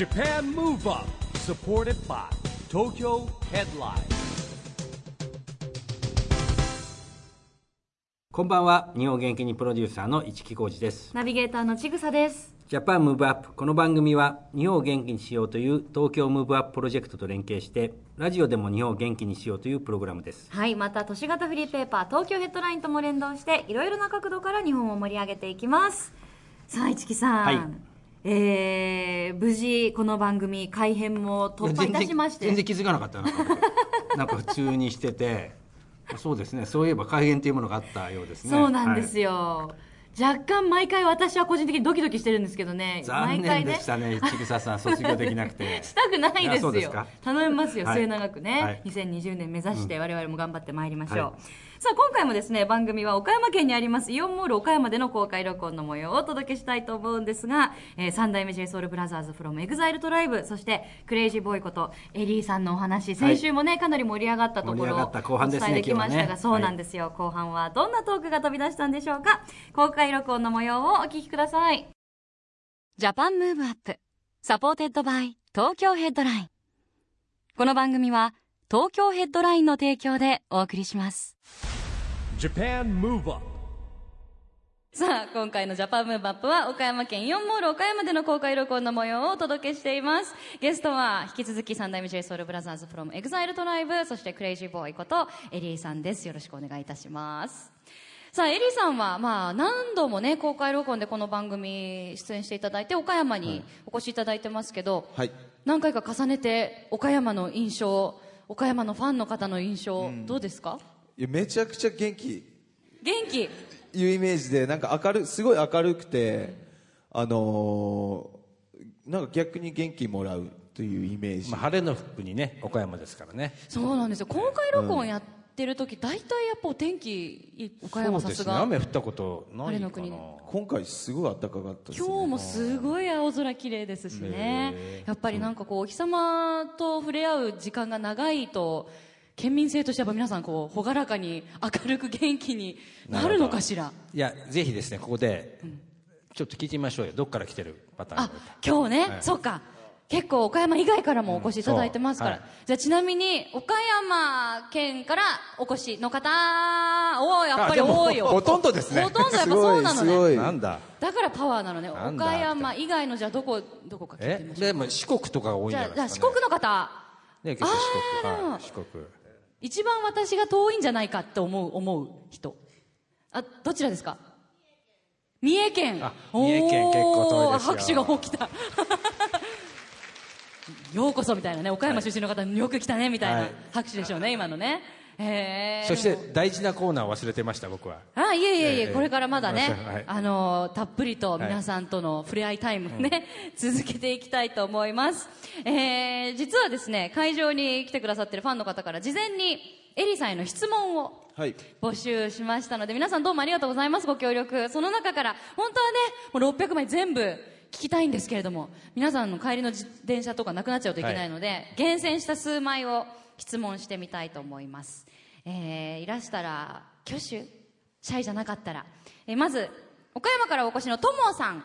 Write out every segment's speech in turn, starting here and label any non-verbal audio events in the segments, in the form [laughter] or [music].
JAPAN MOVE UP SUPPORTED BY TOKYO HEADLINE こんばんは日本元気にプロデューサーの一木広治ですナビゲーターのちぐさです。 JAPAN MOVE UP この番組は日本を元気にしようという東京 MOVE UP プロジェクトと連携してラジオでも日本を元気にしようというプログラムですはい、また都市型フリーペーパー TOKYO HEADLINE とも連動していろいろな角度から日本を盛り上げていきます。さあ、市木さん。はいえー、無事この番組改編も突破いたしまして。全然気づかなかったななんか普通にしてて。そうですね。そういえば改変というものがあったようですね。そうなんですよ、よ、若干毎回私は個人的にドキドキしてるんですけどね。残毎回ね念でしたね千草さん卒業できなくて。[laughs] したくないですよ。頼みますよ、はい。末永くね、はい。2020年目指して我々も頑張ってまいりましょう、はいさあ今回もですね番組は岡山県にありますイオンモール岡山での公開録音の模様をお届けしたいと思うんですが、えー、三代目 JSOULBROTHERS from EXILE トライブそしてクレイジーボーイことエリーさんのお話先週もね、かなり盛り上がったところを盛り上がった後半ですねお伝えできましたが、そうなんですよ、後半はどんなトークが飛び出したんでしょうか？公開録音の模様をお聞きください。 Japan Move Up supported by 東京ヘッドライン。この番組は東京ヘッドラインの提供でお送りしますさあ今回の Japan Move Up は岡山県イオンモール岡山での公開録音の模様をお届けしています。ゲストは引き続き三代目 JSOULBROTHERS from EXILE トライブそして CrazyBoy こと ELLY さんです。よろしくお願いいたします。さあエリーさんはまあ何度もね公開録音でこの番組出演していただいて岡山にお越しいただいてますけど、はい。何回か重ねて岡山の印象岡山のファンの方の印象、どうですか？いやめちゃくちゃ元気。元気。いうイメージでなんか明るすごい明るくてあのーなんか逆に元気もらうというイメージ、まあ、晴れの服にね岡山ですからね。そうなんですよ。公開録音やってる時、大体やっぱお天気いい岡山そうですが、ね雨降ったことないかな。晴れの国。今回すごい暖かかったですね。今日もすごい青空綺麗ですしね。やっぱりなんかこうお日様と触れ合う時間が長いと県民性としてやっぱ皆さんこう朗らかに明るく元気になるのかしら？いやぜひですねここでちょっと聞いてみましょうよ。どっから来てるパターンあが今日ね、はい。そっか。結構岡山以外からもお越しいただいてますから、うんはい。じゃあちなみに岡山県からお越しの方おおやっぱり多いよ。ほとんどですね。ほとんどやっぱそうなのね。なんだ？だからパワーなのね。岡山以外のじゃあどこどこか聞いてえみましょうでも四国とかが多いんじゃあじゃあじゃないですか、ね、四国の方。ね結構四国。四国一番私が遠いんじゃないかって思う思う人。あどちらですか？三重県。あ三重県結構遠いですよ。拍手が起きた。[laughs] ようこそみたいなね岡山出身の方によく来たねみたいはない。拍手でしょうね今のねへー。そして大事なコーナーを忘れてました僕は。あいえいえいえ、ええこれからまだね、はい。あのたっぷりと皆さんとの触れ合いタイムね、続けていきたいと思います、えー、実はですね会場に来てくださってるファンの方から事前にエリさんへの質問をはい。募集しましたので皆さんどうもありがとうございますご協力その中から。本当はねもう600枚全部聞きたいんですけれども皆さんの帰りの自転車とかなくなっちゃうといけないので、厳選した数枚を質問してみたいと思います、えーいらしたら挙手？シャイじゃなかったら、えーまず岡山からお越しのともさん。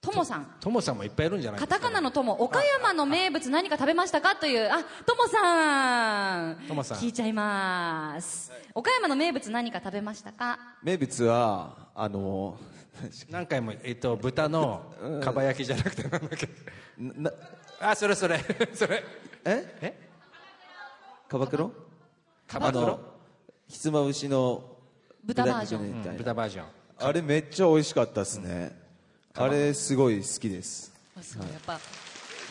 ともさん。ともさんもいっぱいいるんじゃないでカすか、タカナのとも岡山の名物何か食べましたか？というあともさん。ともさん。聞いちゃいます。岡山の名物何か食べましたか？名物はあの [laughs] 何回も、えっと、豚のかば焼きじゃなくてなんだっけ。ーなあそれそれそれ。え？え？かばくろかばくろあのひつまぶしの豚バージョン。豚バージョン。あれめっちゃ美味しかったですね、あれすごい好きです。やっぱ。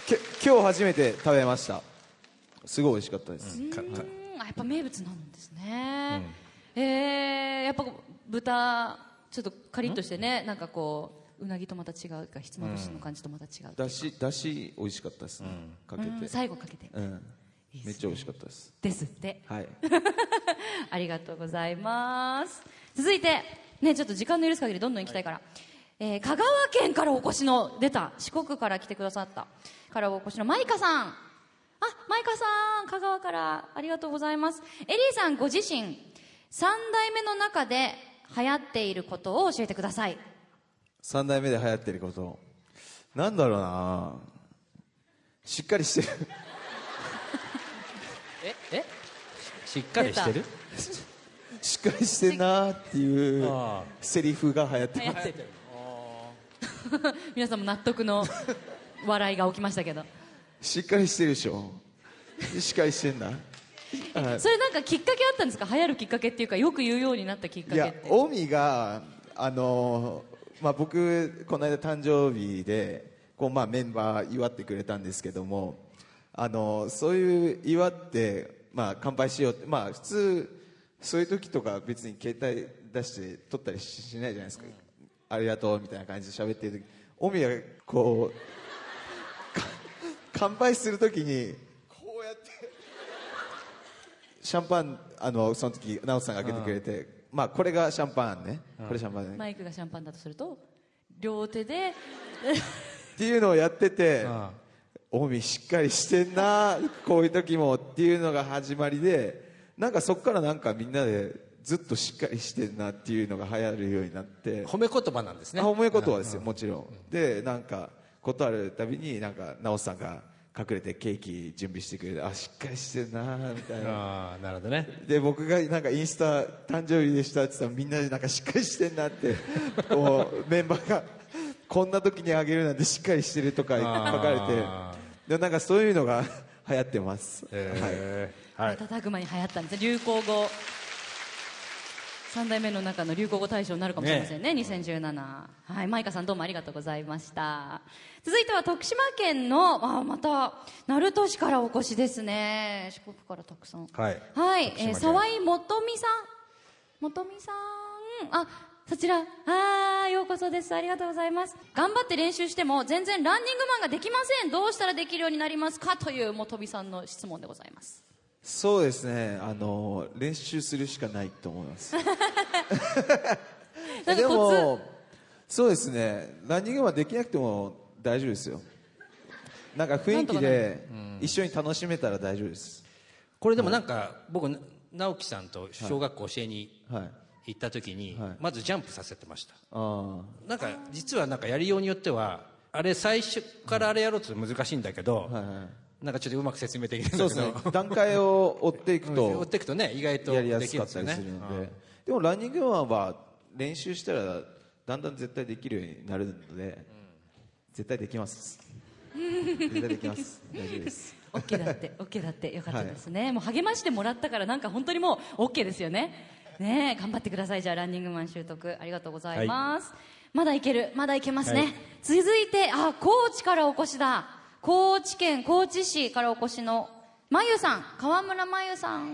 き今日初めて食べました。すごい美味しかったです、うん。あやっぱ名物なんですね、えーやっぱ豚ちょっとカリッとしてねなんかこううなぎとまた違うかひつまぶしの感じとまた違う、だしだし美味しかったですね、かけて、うん。最後かけて。うんめっちゃ美味しかったです。ですって。はい。[laughs] ありがとうございます。続いてねちょっと時間の許す限りどんどん行きたいから、えー香川県からお越しの出た四国から来てくださったからお越しのマイカさん。あマイカさん香川からありがとうございます。エリーさんご自身三代目の中で流行っていることを教えてください。3代目で流行ってること。なんだろうな。しっかりしてるえ？えしっかりしてる？しっかりしてんなーっていうあセリフが流行ってます。皆さんも納得の笑いが起きましたけど。しっかりしてるでしょ。しっかりしてんなはい。それなんかきっかけあったんですか？流行るきっかけっていうかよく言うようになったきっかいやけって。オミがあのーまあ、僕この間誕生日でこう、まあ、メンバー祝ってくれたんですけどもあのーそういう祝って、まあ、乾杯しようって、まあ、普通そういう時とか別に携帯出して撮ったりししないじゃないですか。ありがとうみたいな感じで喋ってる時。オミがこうか [laughs] 乾杯する時にこうやって。シャンパンあのその時直人さんが開けてくれて、まあこれがシャンパンね、これシャンパンね、マイクがシャンパンだとすると両手で。っていうのをやっててあオミしっかりしてんなこういう時もっていうのが始まりでなんかそこからなんかみんなでずっとしっかりしてんなっていうのが流行るようになって。褒め言葉なんですね。あ褒め言葉ですよ、もちろん、でなんかことあるたびになんか直人さんが隠れてケーキ準備してくれてあしっかりしてんなみたいな。ああなるほどね。で僕がなんかインスタ誕生日でしたって言ったらみんなでなんかしっかりしてんなってこうメンバーがこんな時にあげるなんてしっかりしてるとか書かれてあでなんかそういうのが [laughs] 流行ってます、はい、えーはい。瞬く間に流行ったんです流行語。三代目の中の流行語大賞になるかもしれませんね。2017はい。マイカさんどうもありがとうございました。続いては徳島県のあまた鳴門市からお越しですね。四国からたくさん。はい。はい、えー、沢井元美さん。元美さん。あそちらあーようこそです。ありがとうございます。頑張って練習しても全然ランニングマンができません。どうしたらできるようになりますか？という元美さんの質問でございます。そうですね。あの練習するしかないと思います。[laughs] でもそうですね。ランニングはできなくても大丈夫ですよ。なんか雰囲気で一緒に楽しめたら大丈夫です。これでもなんか僕直樹さんと小学校教えにはい行った時にはい。まずジャンプさせてました。あなんか実はなんかやりようによってはあれ最初からあれやろうと難しいんだけどあはいはい。なんかちょっとうまく説明できるんそうですだけどね。段階を追っていく追とっていくとね意外とやりやですきかったるんで。すよねりするので、でもランニングマンは練習したらだんだん絶対できるようになるので、絶対できます。絶対できます。[laughs] 大丈夫です。OK だって OK だって。よかったですね、もう励ましてもらったからなんか本当にもう OK ですよねねえ頑張ってください。じゃあランニングマン習得ありがとうございます、まだいけるまだいけますね、はい。続いてあ高知からお越しだ。高知県高知市からお越しのまゆさん。川村まゆさん。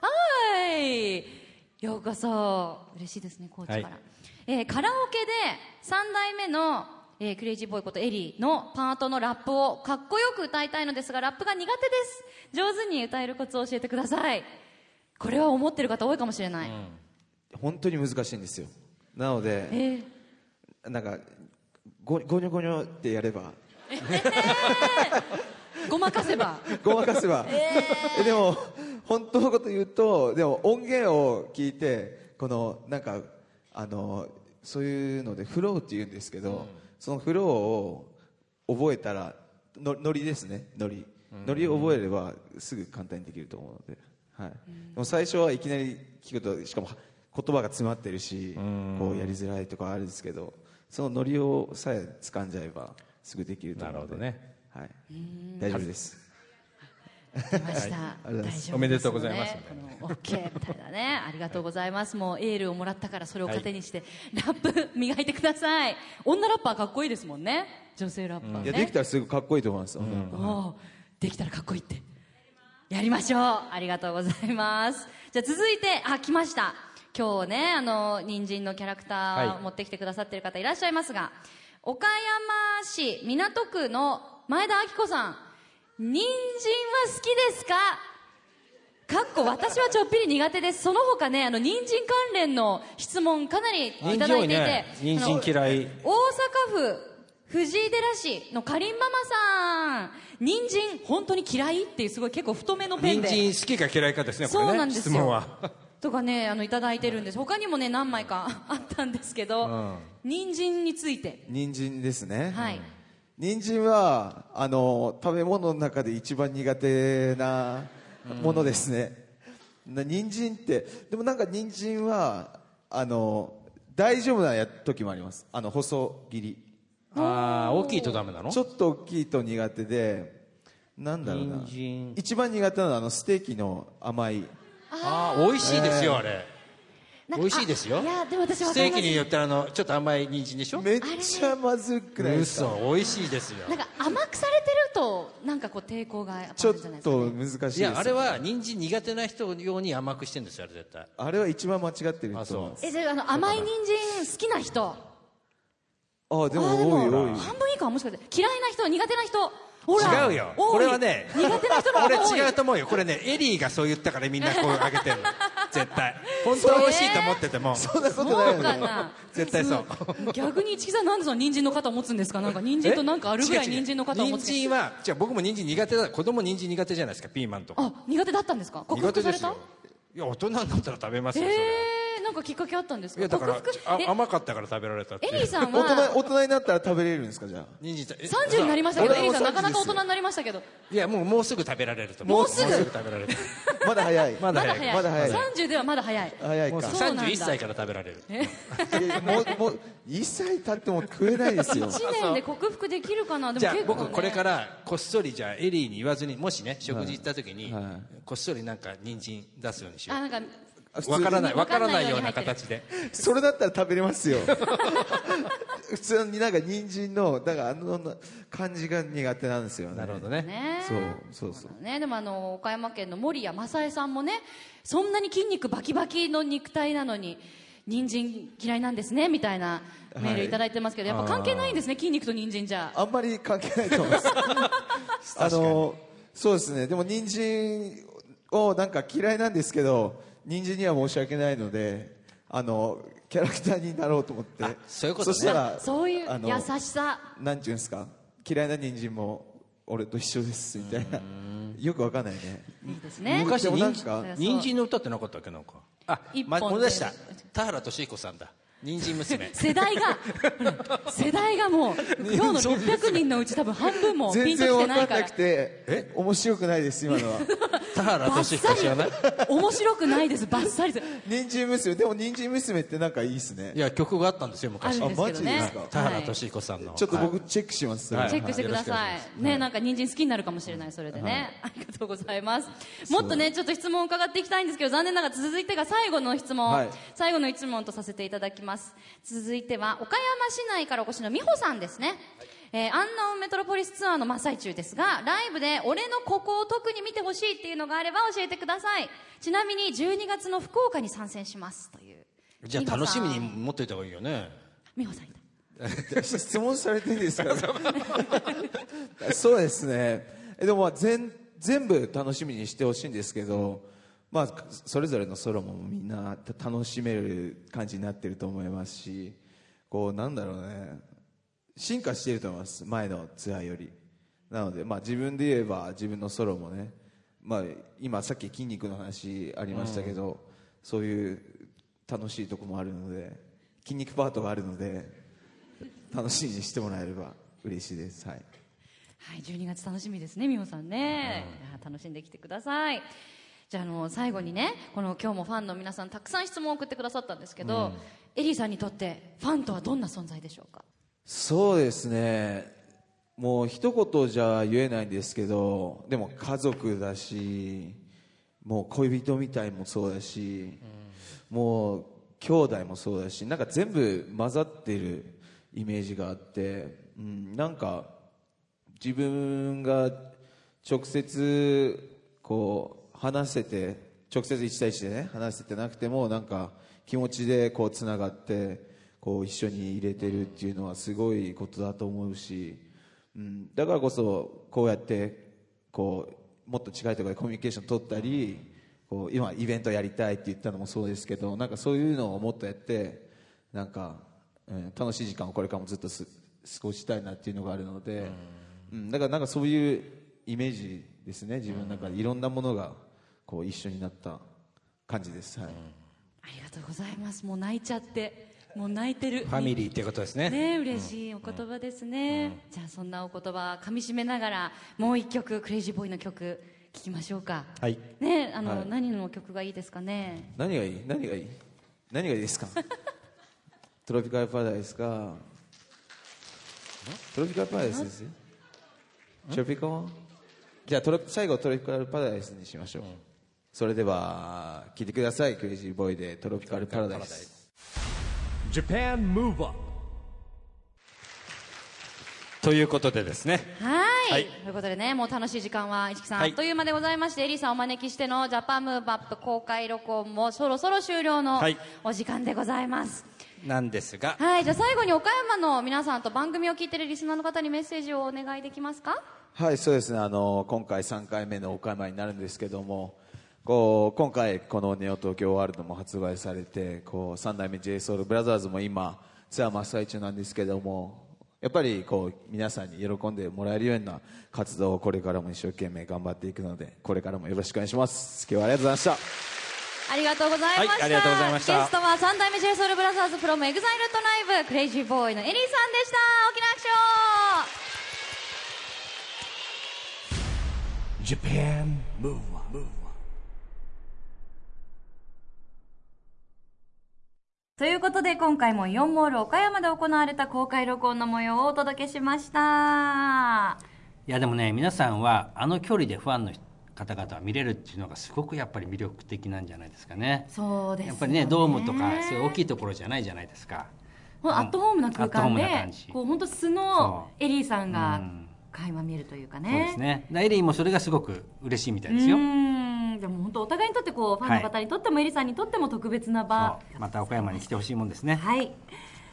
はい。ようこそ。嬉しいですね高知から、はい。えーカラオケで3代目の、えークレイジーボーイことエリーのパートのラップをかっこよく歌いたいのですがラップが苦手です。上手に歌えるコツを教えてくださいこれは思ってる方多いかもしれない、本当に難しいんですよ。なのでえー。なんかごごにょごにょってやれば。ごまかせば。ごまかせば、[laughs] えでも本当のこと言うとでも音源を聞いてこのなんかあのそういうのでフローって言うんですけど、そのフローを覚えたらのノリですね。ノリ、ノリを覚えればすぐ簡単にできると思うので,、はい。でも最初はいきなり聞くとしかも言葉が詰まってるし、こうやりづらいとかあるんですけどそのノリをさえ掴んじゃえばすぐできると思うので。なるほどね。はい、大丈夫です。[laughs] 出ました、おめでとうございます。ねこの OK みたいなね。[laughs] ありがとうございます。もうエールをもらったからそれを糧にして、ラップ磨いてください。女ラッパーかっこいいですもんね。女性ラッパーね、いやできたらすごいかっこいいと思います、おーできたらかっこいいってやりましょう。ありがとうございます。[laughs] じゃあ続いてあ来ました。今日ねあの人参のキャラクターはい。を持ってきてくださってる方いらっしゃいますが、岡山市港区の前田明子さん。人参は好きですか？かっこ私はちょっぴり苦手です。その他ねあの人参関連の質問かなりいただいていて人参嫌い。大阪府藤井寺市のかりんママさん。人参本当に嫌い？っていうすごい結構太めのペン人で参好きか嫌いかですねこれね。そうなんです質問よは。とかねあのいただいてるんです。他にもね何枚かあったんですけど、人参について。人参ですね、はい。人参はあの食べ物の中で一番苦手なものですね、な人参ってでもなんか人参はあの大丈夫なや時もあります。あの細切りああ大きいとダメなの？ちょっと大きいと苦手でなんだろうな。一番苦手なのはあのステーキの甘い。ああ美味しいですよあれ。なんか美味しいですよ。あいやでも私わステーキによってあのちょっと甘い人参でしょ？めっちゃまずくないです嘘か美味しいですよ。なんか甘くされてるとなんかこう抵抗がやっぱちょっあるじゃないですか、とね、難しいですいやあれは人参苦手な人用に甘くしてるんですよあれ絶対。あれは一番間違ってるあと思います。えじゃああの甘い人参好きな人？あでも多い多い。半分以下はもしかして。嫌いな人苦手な人？違うよ。これはね苦手な人のこれ方が多い。違うと思うよ。これねエリーがそう言ったからみんなこう上げてるの。[laughs] 絶対。本当は美味しいと思ってても。そんなことないそうよ絶対そう。逆に市木さんなんでその人参の肩を持つんですか？なんか人参となんかあるぐらい人参の肩を持つ人参はじゃあ僕も人参苦手だ。子供人参苦手じゃないですかピーマンと。かあ苦手だったんですか？克苦服された？手ですよ。いや大人になったら食べますよそれ。えー、なんかきっかけあったんですか？いやだから克服？甘かったから食べられたっていう。エリーさん大人は大人になったら食べれるんですかじゃあ？人参え？30になりましたけどエリーさんな俺も30かなか大人になりましたけど。いやもうもうすぐ食べられると思もうすぐ？食べられる。まだ早い。まだ早い。まだ早い。まだ早い。30ではまだ早い。早いか。そうなんだ。31歳から食べられる。もうもう一歳経っても食えないですよ。1年で克服できるかな？でもじゃあ結構、ね、僕これからこっそりじゃあエリーに言わずにもしね食事行った時にはいこっそりなんか人参出すようにしよあなんかうわからないわからないような形で。それだったら食べれますよ。[laughs] 普通になんか人参のだからあのな感じが苦手なんですよね。なるほどね。ね。そうそうそう。ね、でもあの岡山県の守谷正恵さんもねそんなに筋肉バキバキの肉体なのに人参嫌いなんですねみたいなメールいただいてますけど、やっぱ関係ないんですね筋肉と人参じゃ。あんまり関係ないと思います。[laughs] あのそうですね。でも人参をなんか嫌いなんですけど人参には申し訳ないのであのキャラクターになろうと思って。そういうことね。したらそういうあの優しさ。なんていうんですか？嫌いな人参も俺と一緒ですみたいな。よくわかんないね。いいですね。昔でもなん人か参人参の歌ってなかったっけなんか？あ一本ま思い出した。田原俊彦さんだ。人参娘。[laughs] 世代が。[laughs] 世代がもう今日の600人のうち多分半分もピ全ンとき然てなから。わかんなくて面白くないです今のは [laughs] 田原俊彦知らない面白くないです。バッサリ人参娘でも人参娘ってなんかいいですね。いや曲があったんですよ昔。あマジですか？田原はい俊彦さんの。ちょっと僕チェックしますチェックしてくださはい。ね、なんか人参好きになるかもしれない、それでね。ありがとうございます。もっとね、ちょっと質問を伺っていきたいんですけど、残念ながら続いてが最後の質問、はい。最後の質問とさせていただきます。続いては、岡山市内からお越しの美穂さんですね。えー、アンナウンメトロポリスツアーの真っ最中ですが、ライブで俺のここを特に見てほしいっていうのがあれば教えてください。ちなみに12月の福岡に参戦します。という。じゃあ楽しみに持っといた方がいいよね美穂さんいた？[laughs] 質問されてるんですか？[laughs] そうですねえでもまあ全全部楽しみにしてほしいんですけど、まあ、それぞれのソロもみんなた楽しめる感じになってると思いますしこうなんだろうね進化していると思います前のツアーより。なので、まあ、自分で言えば自分のソロもね、まあ、今さっき筋肉の話ありましたけど、そういう楽しいとこもあるので筋肉パートがあるので楽しみにしてもらえれば嬉しいです。はい。はい、12月楽しみですね、美穂さんね、いや楽しんできてください。じゃああの最後にね、この今日もファンの皆さんたくさん質問を送ってくださったんですけど、エリーさんにとってファンとはどんな存在でしょうか？そうですね。もう一言じゃ言えないんですけどでも家族だしもう恋人みたいもそうだし、もう兄弟もそうだしなんか全部混ざってるイメージがあって、うん、なんか自分が直接こう話せて直接1対1でね話せてなくてもなんか気持ちでこうつながってこう一緒に入れてるっていうのはすごいことだと思うし、うん、だからこそこうやってこうもっと近いところでコミュニケーション取ったりこう今イベントやりたいって言ったのもそうですけどなんかそういうのをもっとやってなんか、うん、楽しい時間をこれからもずっとす過ごしたいなっていうのがあるので、うん、だからなんかそういうイメージですね自分の中で。いろんなものがこう一緒になった感じです、はい。ありがとうございます。もう泣いちゃって。もう泣いてる。ファミリーってことですね。ね嬉しいお言葉ですね、じゃあそんなお言葉かみしめながらもう一曲クレイジーボーイの曲聴きましょうか。はい。ねあの、はい。何の曲がいいですかね？何がいい？何がいい？何がいいですか？[laughs] トロピカルパラダイスか。トロピカルパラダイスですよ。トロピカル？じゃあトロ最後トロピカルパラダイスにしましょう、それでは聴いてください。クレイジーボーイでトロピカルパラダイス Japan Move Up. ということでですね。はい。はい。ということでねもう楽しい時間は市木さん、はい。あっという間でございましてエリーさんをお招きしてのジャパンムーブアップ公開録音もそろそろ終了のはい。お時間でございます。なんですが。はい、じゃあ最後に岡山の皆さんと番組を聞いてるリスナーの方にメッセージをお願いできますか？はいそうですね。あの今回3回目の岡山になるんですけどもこう今回この「ネオ東京ワールド」も発売されてこう3代目 j s o u l b r o t h e r s も今ツアー真っ最中なんですけどもやっぱりこう皆さんに喜んでもらえるような活動をこれからも一生懸命頑張っていくのでこれからもよろしくお願いします。今日はありがとうございました。ありがとうございました、はいありがとうございましたゲストは三代目 j s o u l b r o t h e r s from EXILE トライブクレイジーボーイのエリーさんでした大きな拍手を Japan Move Up ということで今回もイオンモール岡山で行われた公開録音の模様をお届けしました。いやでもね皆さんはあの距離でファンの方々は見れるっていうのがすごくやっぱり魅力的なんじゃないですかね。そうですよね。やっぱりねドームとかそういう大きいところじゃないじゃないですか。アットホームな空間でこう本当素のエリーさんがうん垣間見えるというかね。そうですね。エリーもそれがすごく嬉しいみたいですようーんでも本当お互いにとってこうファンの方にとっても、エリさんにとっても特別な場また岡山に来てほしいもんですね。はい。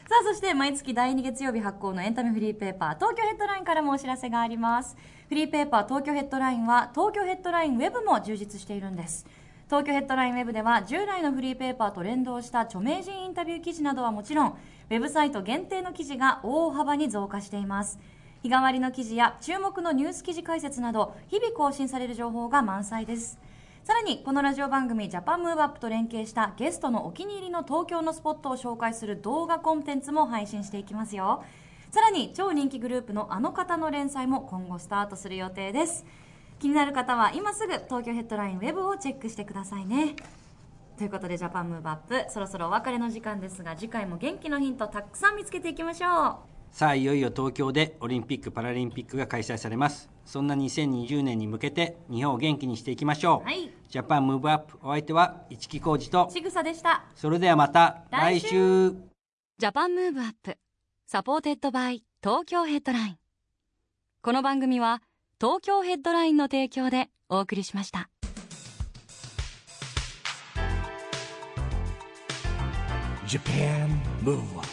さあそして毎月第2月曜日発行のエンタメフリーペーパー東京ヘッドラインからもお知らせがあります。フリーペーパー東京ヘッドラインは東京ヘッドラインウェブも充実しているんです。東京ヘッドラインウェブでは従来のフリーペーパーと連動した著名人インタビュー記事などはもちろんウェブサイト限定の記事が大幅に増加しています。日替わりの記事や注目のニュース記事解説など日々更新される情報が満載ですさらにこのラジオ番組「 Japan Move Up と連携したゲストのお気に入りの東京のスポットを紹介する動画コンテンツも配信していきますよ。さらに超人気グループのあの方の連載も今後スタートする予定です。気になる方は今すぐ東京ヘッドラインウェブをチェックしてくださいね。ということで Japan Move Up そろそろお別れの時間ですが次回も元気のヒントたくさん見つけていきましょう。さあいよいよ東京でオリンピック・パラリンピックが開催されます。そんな2020年に向けて日本を元気にしていきましょう、はい。 Japan Move Up お相手は市木浩二とちぐさでした。それではまた来週。来週。 Japan Move Up supported by 東京ヘッドライン。この番組は東京ヘッドラインの提供でお送りしました。Japan Move Up